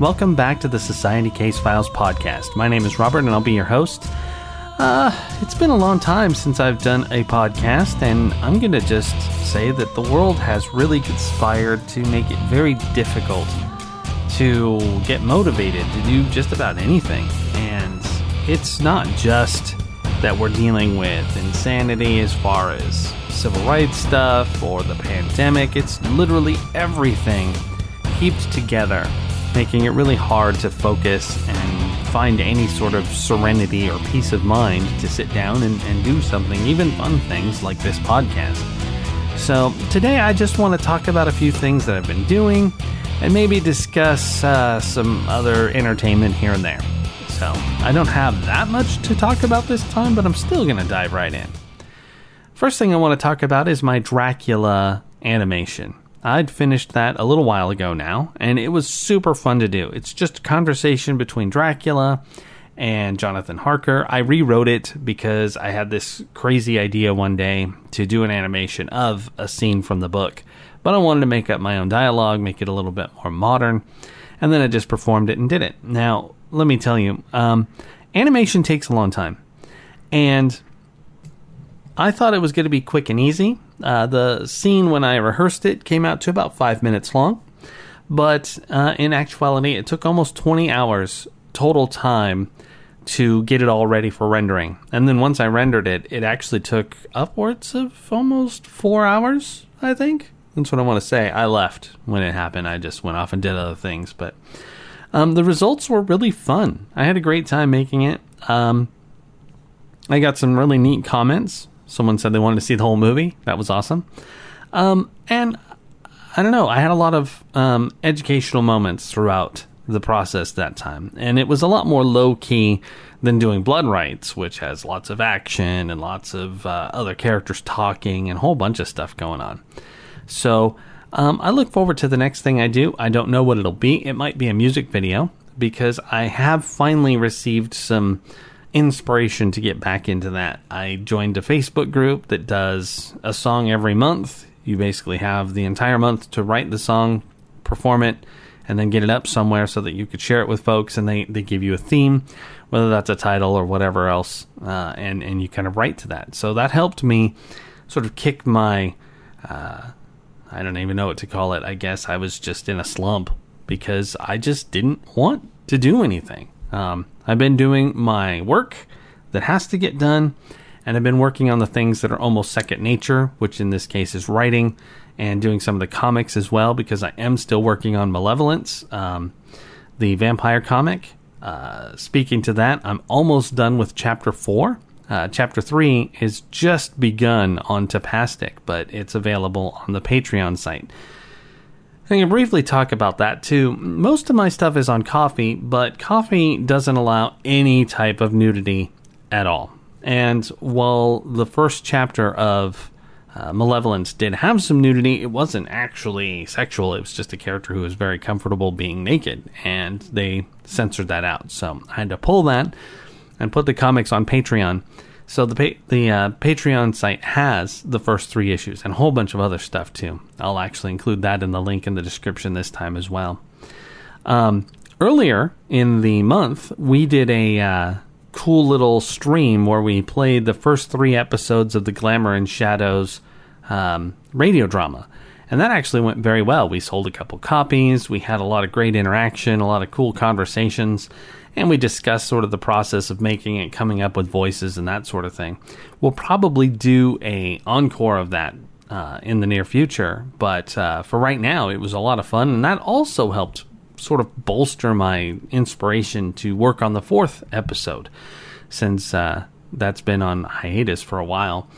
Welcome back to the Society Case Files podcast. My name is Robert and I'll be your host. Uh, it's been a long time since I've done a podcast, and I'm going to just say that the world has really conspired to make it very difficult to get motivated to do just about anything. And it's not just that we're dealing with insanity as far as civil rights stuff or the pandemic, it's literally everything heaped together, making it really hard to focus and find any sort of serenity or peace of mind to sit down and, and do something, even fun things like this podcast. So, today I just want to talk about a few things that I've been doing and maybe discuss uh, some other entertainment here and there. So, I don't have that much to talk about this time, but I'm still going to dive right in. First thing I want to talk about is my Dracula animation. I'd finished that a little while ago now, and it was super fun to do. It's just a conversation between Dracula and Jonathan Harker. I rewrote it because I had this crazy idea one day to do an animation of a scene from the book, but I wanted to make up my own dialogue, make it a little bit more modern, and then I just performed it and did it. Now, let me tell you, um, animation takes a long time, and I thought it was going to be quick and easy. Uh, the scene, when I rehearsed it, came out to about five minutes long, but uh, in actuality, it took almost 20 hours total time to get it all ready for rendering. And then once I rendered it, it actually took upwards of almost four hours, I think. That's what I want to say. I left when it happened. I just went off and did other things. But um, the results were really fun. I had a great time making it. Um, I got some really neat comments Someone said they wanted to see the whole movie. That was awesome. Um, and I don't know. I had a lot of um, educational moments throughout the process that time, and it was a lot more low key than doing Blood Rites, which has lots of action and lots of uh, other characters talking and a whole bunch of stuff going on. So um, I look forward to the next thing I do. I don't know what it'll be. It might be a music video because I have finally received some inspiration to get back into that. I joined a Facebook group that does a song every month. You basically have the entire month to write the song, perform it, and then get it up somewhere so that you could share it with folks and they, they give you a theme, whether that's a title or whatever else, uh, and, and you kind of write to that. So that helped me sort of kick my, uh, I don't even know what to call it. I guess I was just in a slump because I just didn't want to do anything. Um, I've been doing my work that has to get done, and I've been working on the things that are almost second nature, which in this case is writing and doing some of the comics as well, because I am still working on Malevolence, um, the vampire comic. Uh, speaking to that, I'm almost done with chapter four. Uh, chapter three is just begun on Tapastic, but it's available on the Patreon site. I can briefly talk about that too. Most of my stuff is on Ko-fi, but Ko-fi doesn't allow any type of nudity at all. And while the first chapter of uh, Malevolence did have some nudity, it wasn't actually sexual. It was just a character who was very comfortable being naked, and they censored that out. So I had to pull that and put the comics on Patreon. So the pa- the uh, Patreon site has the first three issues and a whole bunch of other stuff too. I'll actually include that in the link in the description this time as well. Um, earlier in the month, we did a uh, cool little stream where we played the first three episodes of the Glamour and Shadows um, radio drama. And that actually went very well. We sold a couple copies. We had a lot of great interaction, a lot of cool conversations and we discuss sort of the process of making it, coming up with voices and that sort of thing. We'll probably do a encore of that uh, in the near future, but uh, for right now, it was a lot of fun, and that also helped sort of bolster my inspiration to work on the fourth episode, since uh, that's been on hiatus for a while.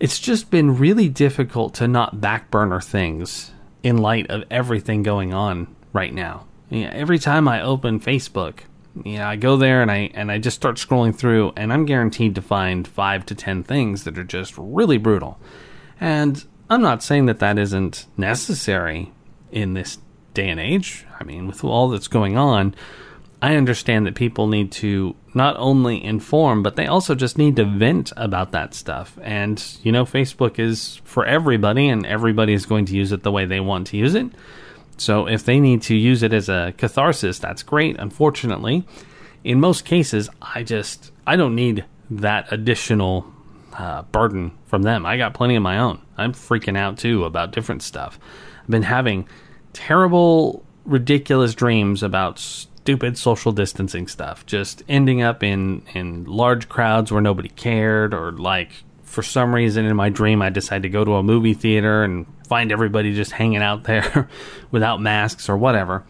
It's just been really difficult to not backburner things in light of everything going on right now. Every time I open Facebook, yeah, I go there and I and I just start scrolling through, and I'm guaranteed to find five to ten things that are just really brutal. And I'm not saying that that isn't necessary in this day and age. I mean, with all that's going on, I understand that people need to not only inform, but they also just need to vent about that stuff. And, you know, Facebook is for everybody, and everybody is going to use it the way they want to use it. So if they need to use it as a catharsis, that's great. Unfortunately, in most cases, I just I don't need that additional uh, burden from them. I got plenty of my own. I'm freaking out too about different stuff. I've been having terrible, ridiculous dreams about stupid social distancing stuff, just ending up in in large crowds where nobody cared, or like for some reason in my dream I decided to go to a movie theater and find everybody just hanging out there without masks or whatever.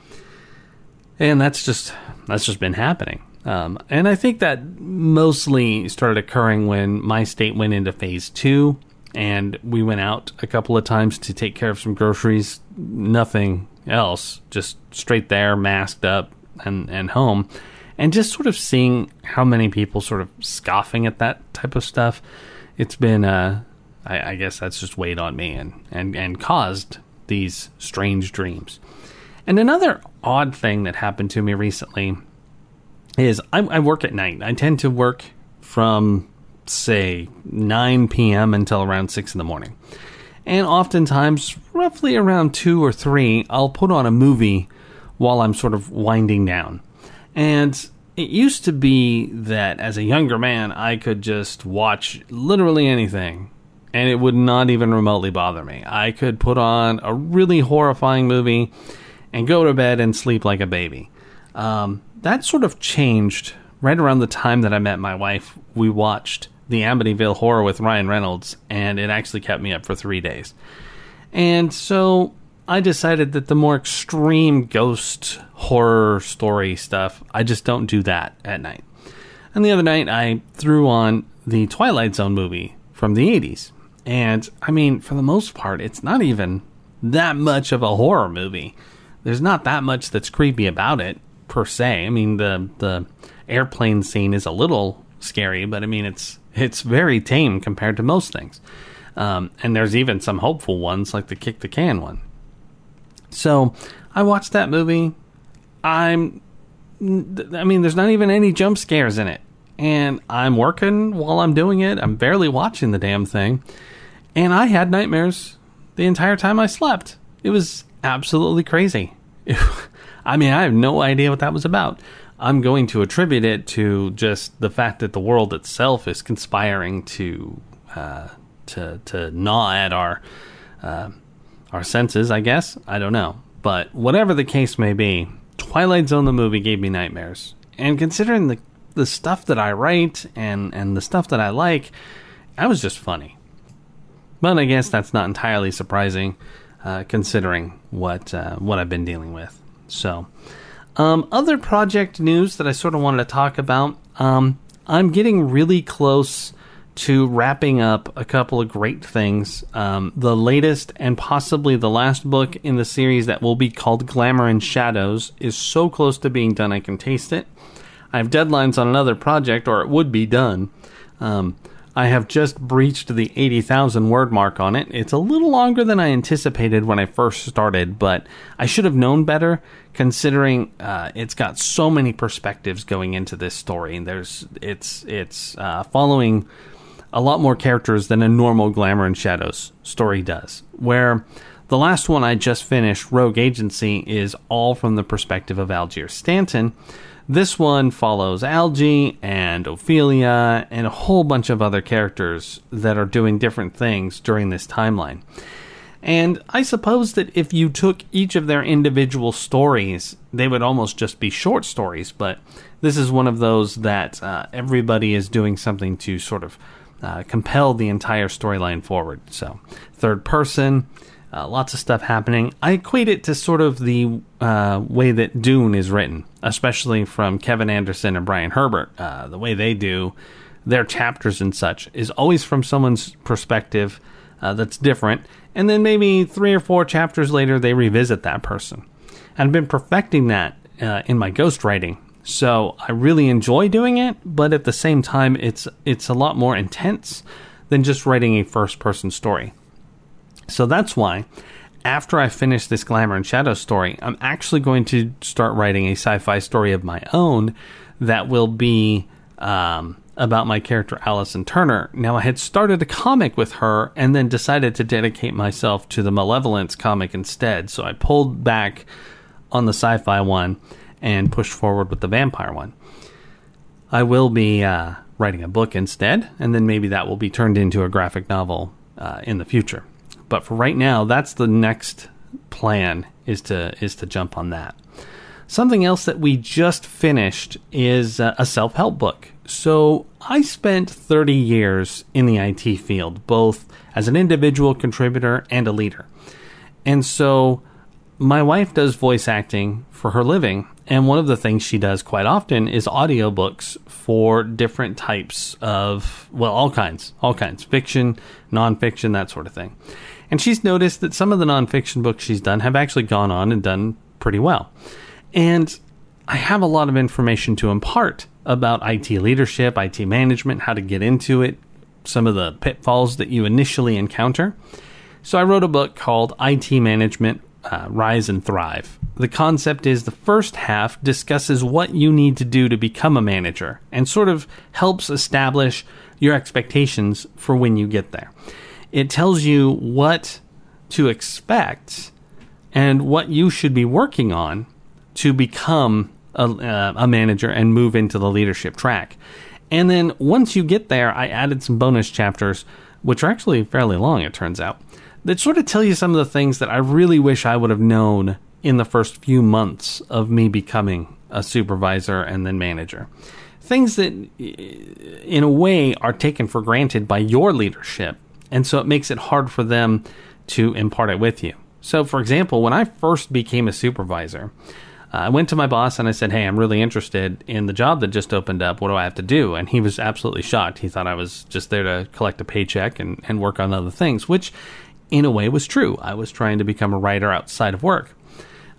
And that's just that's just been happening. Um, and I think that mostly started occurring when my state went into phase two, and we went out a couple of times to take care of some groceries. Nothing else, just straight there, masked up, and and home, and just sort of seeing how many people sort of scoffing at that type of stuff. It's been, uh, I, I guess that's just weighed on me and and and caused these strange dreams. And another odd thing that happened to me recently is I, I work at night. I tend to work from say 9 p.m. until around 6 in the morning. And oftentimes, roughly around 2 or 3, I'll put on a movie while I'm sort of winding down. And it used to be that as a younger man, I could just watch literally anything and it would not even remotely bother me. I could put on a really horrifying movie and go to bed and sleep like a baby. Um, that sort of changed right around the time that I met my wife. We watched the Amityville Horror with Ryan Reynolds, and it actually kept me up for three days. And so I decided that the more extreme ghost horror story stuff, I just don't do that at night. And the other night, I threw on the Twilight Zone movie from the 80s. And I mean, for the most part, it's not even that much of a horror movie. There's not that much that's creepy about it per se. I mean, the the airplane scene is a little scary, but I mean, it's it's very tame compared to most things. Um, and there's even some hopeful ones, like the kick the can one. So I watched that movie. I'm, I mean, there's not even any jump scares in it, and I'm working while I'm doing it. I'm barely watching the damn thing, and I had nightmares the entire time I slept. It was absolutely crazy. I mean, I have no idea what that was about. I'm going to attribute it to just the fact that the world itself is conspiring to uh, to to gnaw at our uh, our senses. I guess I don't know, but whatever the case may be, Twilight Zone the movie gave me nightmares. And considering the the stuff that I write and and the stuff that I like, I was just funny. But I guess that's not entirely surprising, uh, considering what uh, what I've been dealing with. So, um, other project news that I sort of wanted to talk about. Um, I'm getting really close to wrapping up a couple of great things. Um, the latest and possibly the last book in the series that will be called Glamour and Shadows is so close to being done, I can taste it. I have deadlines on another project, or it would be done. Um, I have just breached the 80,000 word mark on it. It's a little longer than I anticipated when I first started, but I should have known better considering uh, it's got so many perspectives going into this story. And there's it's it's uh, following a lot more characters than a normal Glamour and Shadows story does. Where the last one I just finished, Rogue Agency, is all from the perspective of Algier Stanton this one follows Algie and Ophelia and a whole bunch of other characters that are doing different things during this timeline. And I suppose that if you took each of their individual stories, they would almost just be short stories, but this is one of those that uh, everybody is doing something to sort of uh, compel the entire storyline forward. So, third person, uh, lots of stuff happening. I equate it to sort of the uh, way that Dune is written, especially from Kevin Anderson and Brian Herbert. Uh, the way they do their chapters and such is always from someone's perspective uh, that's different. And then maybe three or four chapters later, they revisit that person. And I've been perfecting that uh, in my ghostwriting. So I really enjoy doing it, but at the same time, it's it's a lot more intense than just writing a first person story. So that's why, after I finish this Glamour and Shadow story, I'm actually going to start writing a sci fi story of my own that will be um, about my character Allison Turner. Now, I had started a comic with her and then decided to dedicate myself to the Malevolence comic instead. So I pulled back on the sci fi one and pushed forward with the vampire one. I will be uh, writing a book instead, and then maybe that will be turned into a graphic novel uh, in the future. But for right now, that's the next plan is to is to jump on that. Something else that we just finished is uh, a self help book. So I spent 30 years in the IT field, both as an individual contributor and a leader. And so my wife does voice acting for her living. And one of the things she does quite often is audiobooks for different types of, well, all kinds, all kinds, fiction, nonfiction, that sort of thing. And she's noticed that some of the nonfiction books she's done have actually gone on and done pretty well. And I have a lot of information to impart about IT leadership, IT management, how to get into it, some of the pitfalls that you initially encounter. So I wrote a book called IT Management uh, Rise and Thrive. The concept is the first half discusses what you need to do to become a manager and sort of helps establish your expectations for when you get there. It tells you what to expect and what you should be working on to become a, uh, a manager and move into the leadership track. And then once you get there, I added some bonus chapters, which are actually fairly long, it turns out, that sort of tell you some of the things that I really wish I would have known in the first few months of me becoming a supervisor and then manager. Things that, eh, in a way, are taken for granted by your leadership. And so it makes it hard for them to impart it with you. So, for example, when I first became a supervisor, I went to my boss and I said, Hey, I'm really interested in the job that just opened up. What do I have to do? And he was absolutely shocked. He thought I was just there to collect a paycheck and, and work on other things, which in a way was true. I was trying to become a writer outside of work.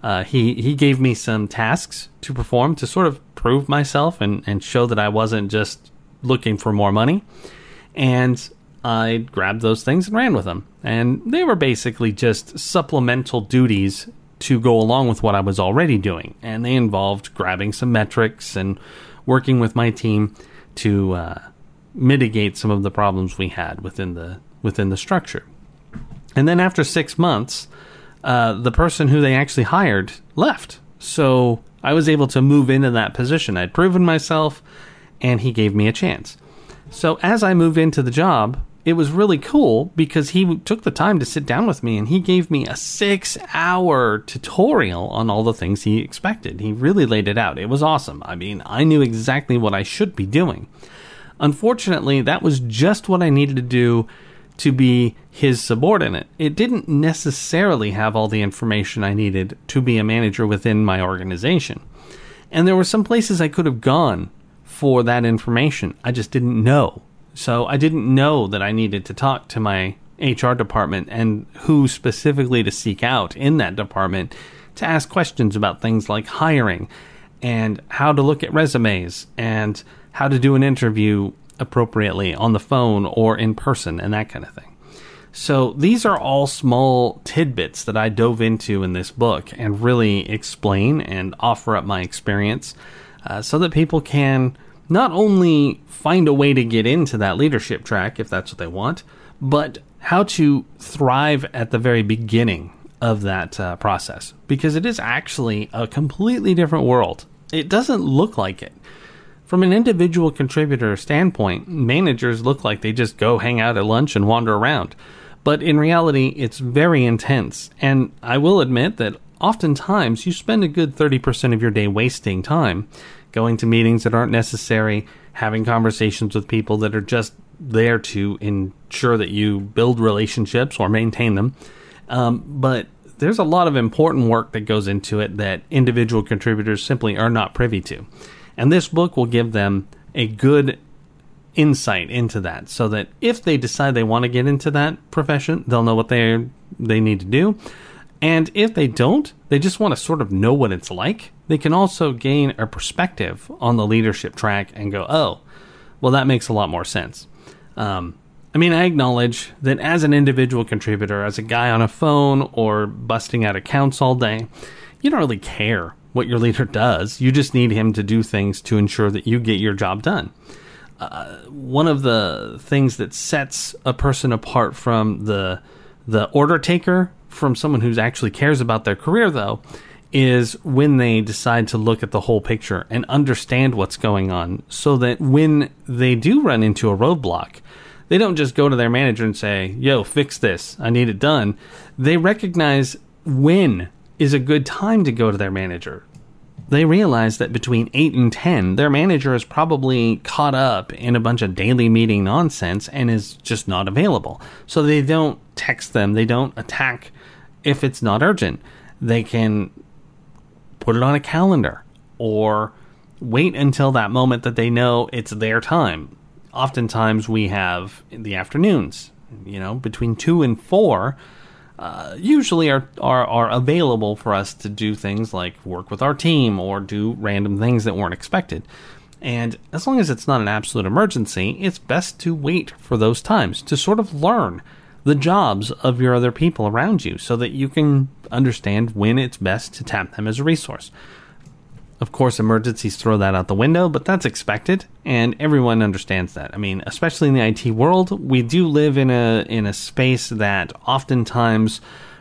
Uh, he, he gave me some tasks to perform to sort of prove myself and, and show that I wasn't just looking for more money. And I grabbed those things and ran with them. And they were basically just supplemental duties to go along with what I was already doing. And they involved grabbing some metrics and working with my team to uh, mitigate some of the problems we had within the within the structure. And then after six months, uh, the person who they actually hired left. So I was able to move into that position. I'd proven myself, and he gave me a chance. So as I moved into the job, it was really cool because he took the time to sit down with me and he gave me a six hour tutorial on all the things he expected. He really laid it out. It was awesome. I mean, I knew exactly what I should be doing. Unfortunately, that was just what I needed to do to be his subordinate. It didn't necessarily have all the information I needed to be a manager within my organization. And there were some places I could have gone for that information. I just didn't know so I didn't know that I needed to talk to my HR department and who specifically to seek out in that department to ask questions about things like hiring and how to look at resumes and how to do an interview appropriately on the phone or in person and that kind of thing. So these are all small tidbits that I dove into in this book and really explain and offer up my experience uh, so that people can not only find a way to get into that leadership track if that's what they want, but how to thrive at the very beginning of that uh, process because it is actually a completely different world. It doesn't look like it. From an individual contributor standpoint, managers look like they just go hang out at lunch and wander around. But in reality, it's very intense. And I will admit that oftentimes you spend a good 30% of your day wasting time going to meetings that aren't necessary, having conversations with people that are just there to ensure that you build relationships or maintain them. Um, but there's a lot of important work that goes into it that individual contributors simply are not privy to. And this book will give them a good insight into that so that if they decide they want to get into that profession, they'll know what they they need to do. And if they don't, they just want to sort of know what it's like, they can also gain a perspective on the leadership track and go, oh, well, that makes a lot more sense. Um, I mean, I acknowledge that as an individual contributor, as a guy on a phone or busting out accounts all day, you don't really care what your leader does. You just need him to do things to ensure that you get your job done. uh, one of the things that sets a person apart from the the order taker from someone who actually cares about their career, though, is when they decide to look at the whole picture and understand what's going on, so that when they do run into a roadblock, they don't just go to their manager and say, "Yo, fix this. I need it done." They recognize when is a good time to go to their manager they realize that between 8 and 10, their manager is probably caught up in a bunch of daily meeting nonsense and is just not available. So they don't text them, they don't attack if it's not urgent. They can put it on a calendar or wait until that moment that they know it's their time. Oftentimes we have in the afternoons, you know, between 2 and 4 uh, usually are, are are available for us to do things like work with our team or do random things that weren't expected. And as long as it's not an absolute emergency, it's best to wait for those times to sort of learn the jobs of your other people around you so that you can understand when it's best to tap them as a resource. Of course, emergencies throw that out the window, but that's expected, and everyone understands that. I mean, especially in the IT world, we do live in a in a space that oftentimes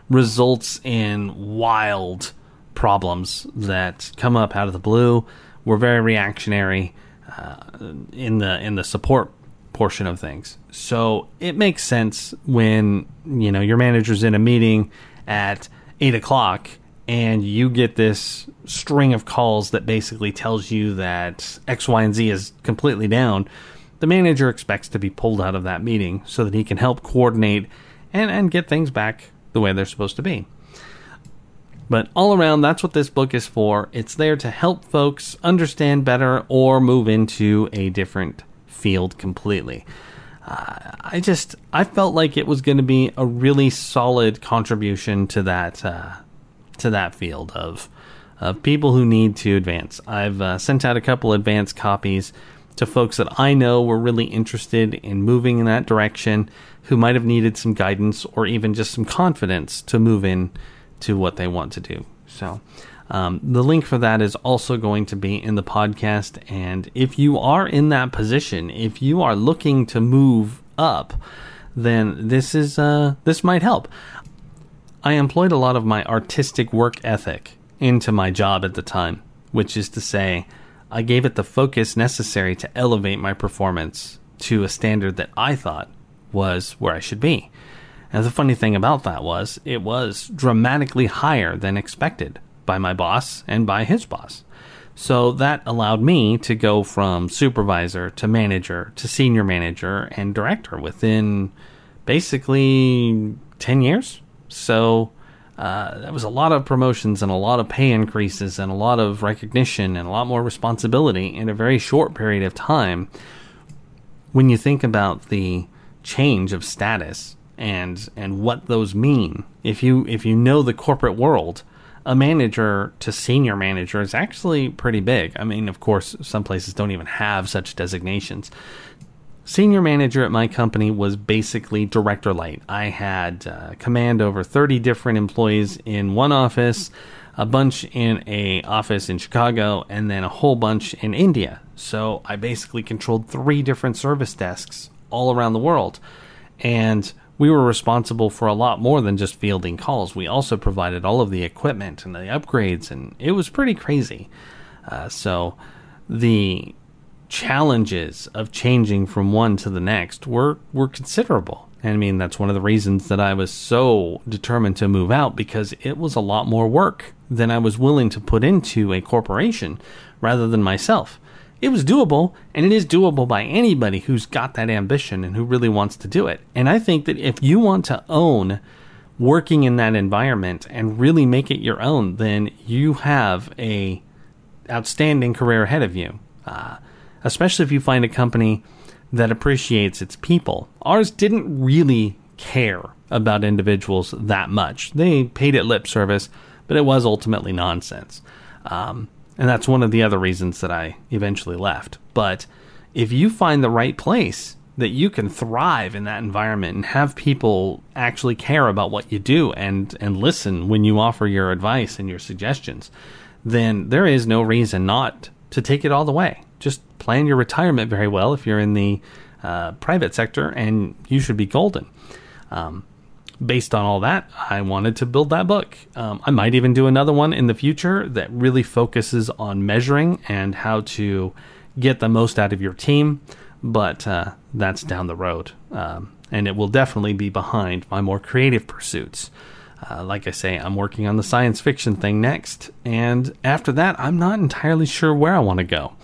results in wild problems that come up out of the blue. We're very reactionary uh, in the in the support portion of things, so it makes sense when you know your manager's in a meeting at eight o'clock and you get this string of calls that basically tells you that X, Y, and Z is completely down, the manager expects to be pulled out of that meeting so that he can help coordinate and, and get things back the way they're supposed to be. But all around, that's what this book is for. It's there to help folks understand better or move into a different field completely. Uh, I just I felt like it was going to be a really solid contribution to that uh, to that field of of people who need to advance. I've uh, sent out a couple advanced copies to folks that I know were really interested in moving in that direction, who might have needed some guidance or even just some confidence to move in to what they want to do. So. Um, the link for that is also going to be in the podcast. And if you are in that position, if you are looking to move up, then this is uh, this might help. I employed a lot of my artistic work ethic into my job at the time, which is to say, I gave it the focus necessary to elevate my performance to a standard that I thought was where I should be. And the funny thing about that was, it was dramatically higher than expected by my boss and by his boss. So that allowed me to go from supervisor to manager to senior manager and director within basically 10 years. So uh, that was a lot of promotions and a lot of pay increases and a lot of recognition and a lot more responsibility in a very short period of time. When you think about the change of status and and what those mean, if you if you know the corporate world, a manager to senior manager is actually pretty big. I mean, of course, some places don't even have such designations, Senior manager at my company was basically director light. I had uh, command over 30 different employees in one office, a bunch in a office in Chicago, and then a whole bunch in India. So I basically controlled three different service desks all around the world. And we were responsible for a lot more than just fielding calls. We also provided all of the equipment and the upgrades, and it was pretty crazy. Uh, so the challenges of changing from one to the next were were considerable. And I mean, that's one of the reasons that I was so determined to move out because it was a lot more work than I was willing to put into a corporation rather than myself. It was doable, and it is doable by anybody who's got that ambition and who really wants to do it. And I think that if you want to own working in that environment and really make it your own, then you have a outstanding career ahead of you. Uh, especially if you find a company that appreciates its people. Ours didn't really care about individuals that much. They paid it lip service, but it was ultimately nonsense. Um, and that's one of the other reasons that I eventually left. But if you find the right place that you can thrive in that environment and have people actually care about what you do and, and listen when you offer your advice and your suggestions, then there is no reason not to take it all the way. Just plan your retirement very well if you're in the uh, private sector, and you should be golden. Um, based on all that, I wanted to build that book. Um, I might even do another one in the future that really focuses on measuring and how to get the most out of your team, but uh, that's down the road. Um, and it will definitely be behind my more creative pursuits. Uh, like I say, I'm working on the science fiction thing next, and after that, I'm not entirely sure where I want to go.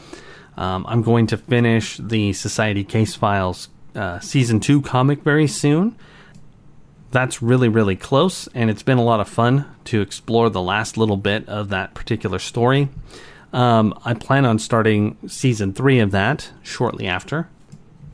Um, I'm going to finish the Society Case Files uh, Season 2 comic very soon. That's really, really close, and it's been a lot of fun to explore the last little bit of that particular story. Um, I plan on starting Season 3 of that shortly after.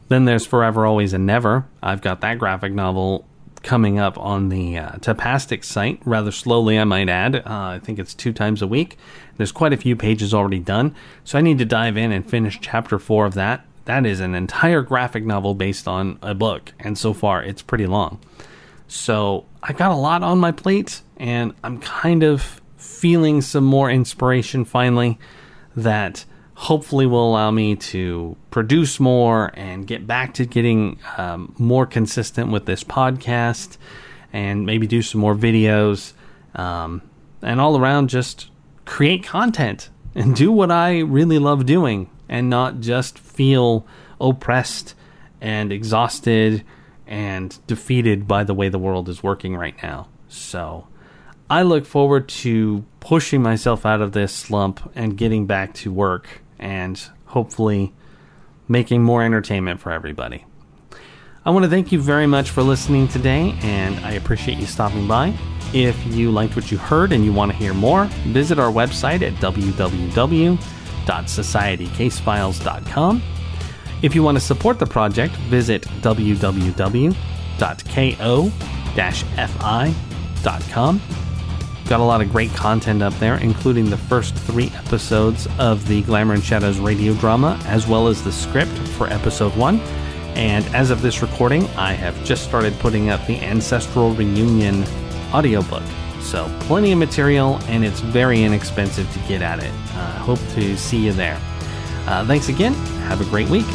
Then there's Forever, Always, and Never. I've got that graphic novel coming up on the uh, Tapastic site rather slowly, I might add. Uh, I think it's two times a week. There's quite a few pages already done, so I need to dive in and finish chapter four of that. That is an entire graphic novel based on a book, and so far it's pretty long. So I got a lot on my plate, and I'm kind of feeling some more inspiration finally that hopefully will allow me to produce more and get back to getting um, more consistent with this podcast and maybe do some more videos um, and all around just create content and do what I really love doing and not just feel oppressed and exhausted and defeated by the way the world is working right now. So I look forward to pushing myself out of this slump and getting back to work and hopefully making more entertainment for everybody. I want to thank you very much for listening today, and I appreciate you stopping by. If you liked what you heard and you want to hear more, visit our website at www.societycasefiles.com. If you want to support the project, visit www.ko-fi.com. Got a lot of great content up there, including the first three episodes of the Glamour and Shadows radio drama, as well as the script for episode one. And as of this recording, I have just started putting up the Ancestral Reunion audiobook. So, plenty of material, and it's very inexpensive to get at it. I uh, hope to see you there. Uh, thanks again. Have a great week.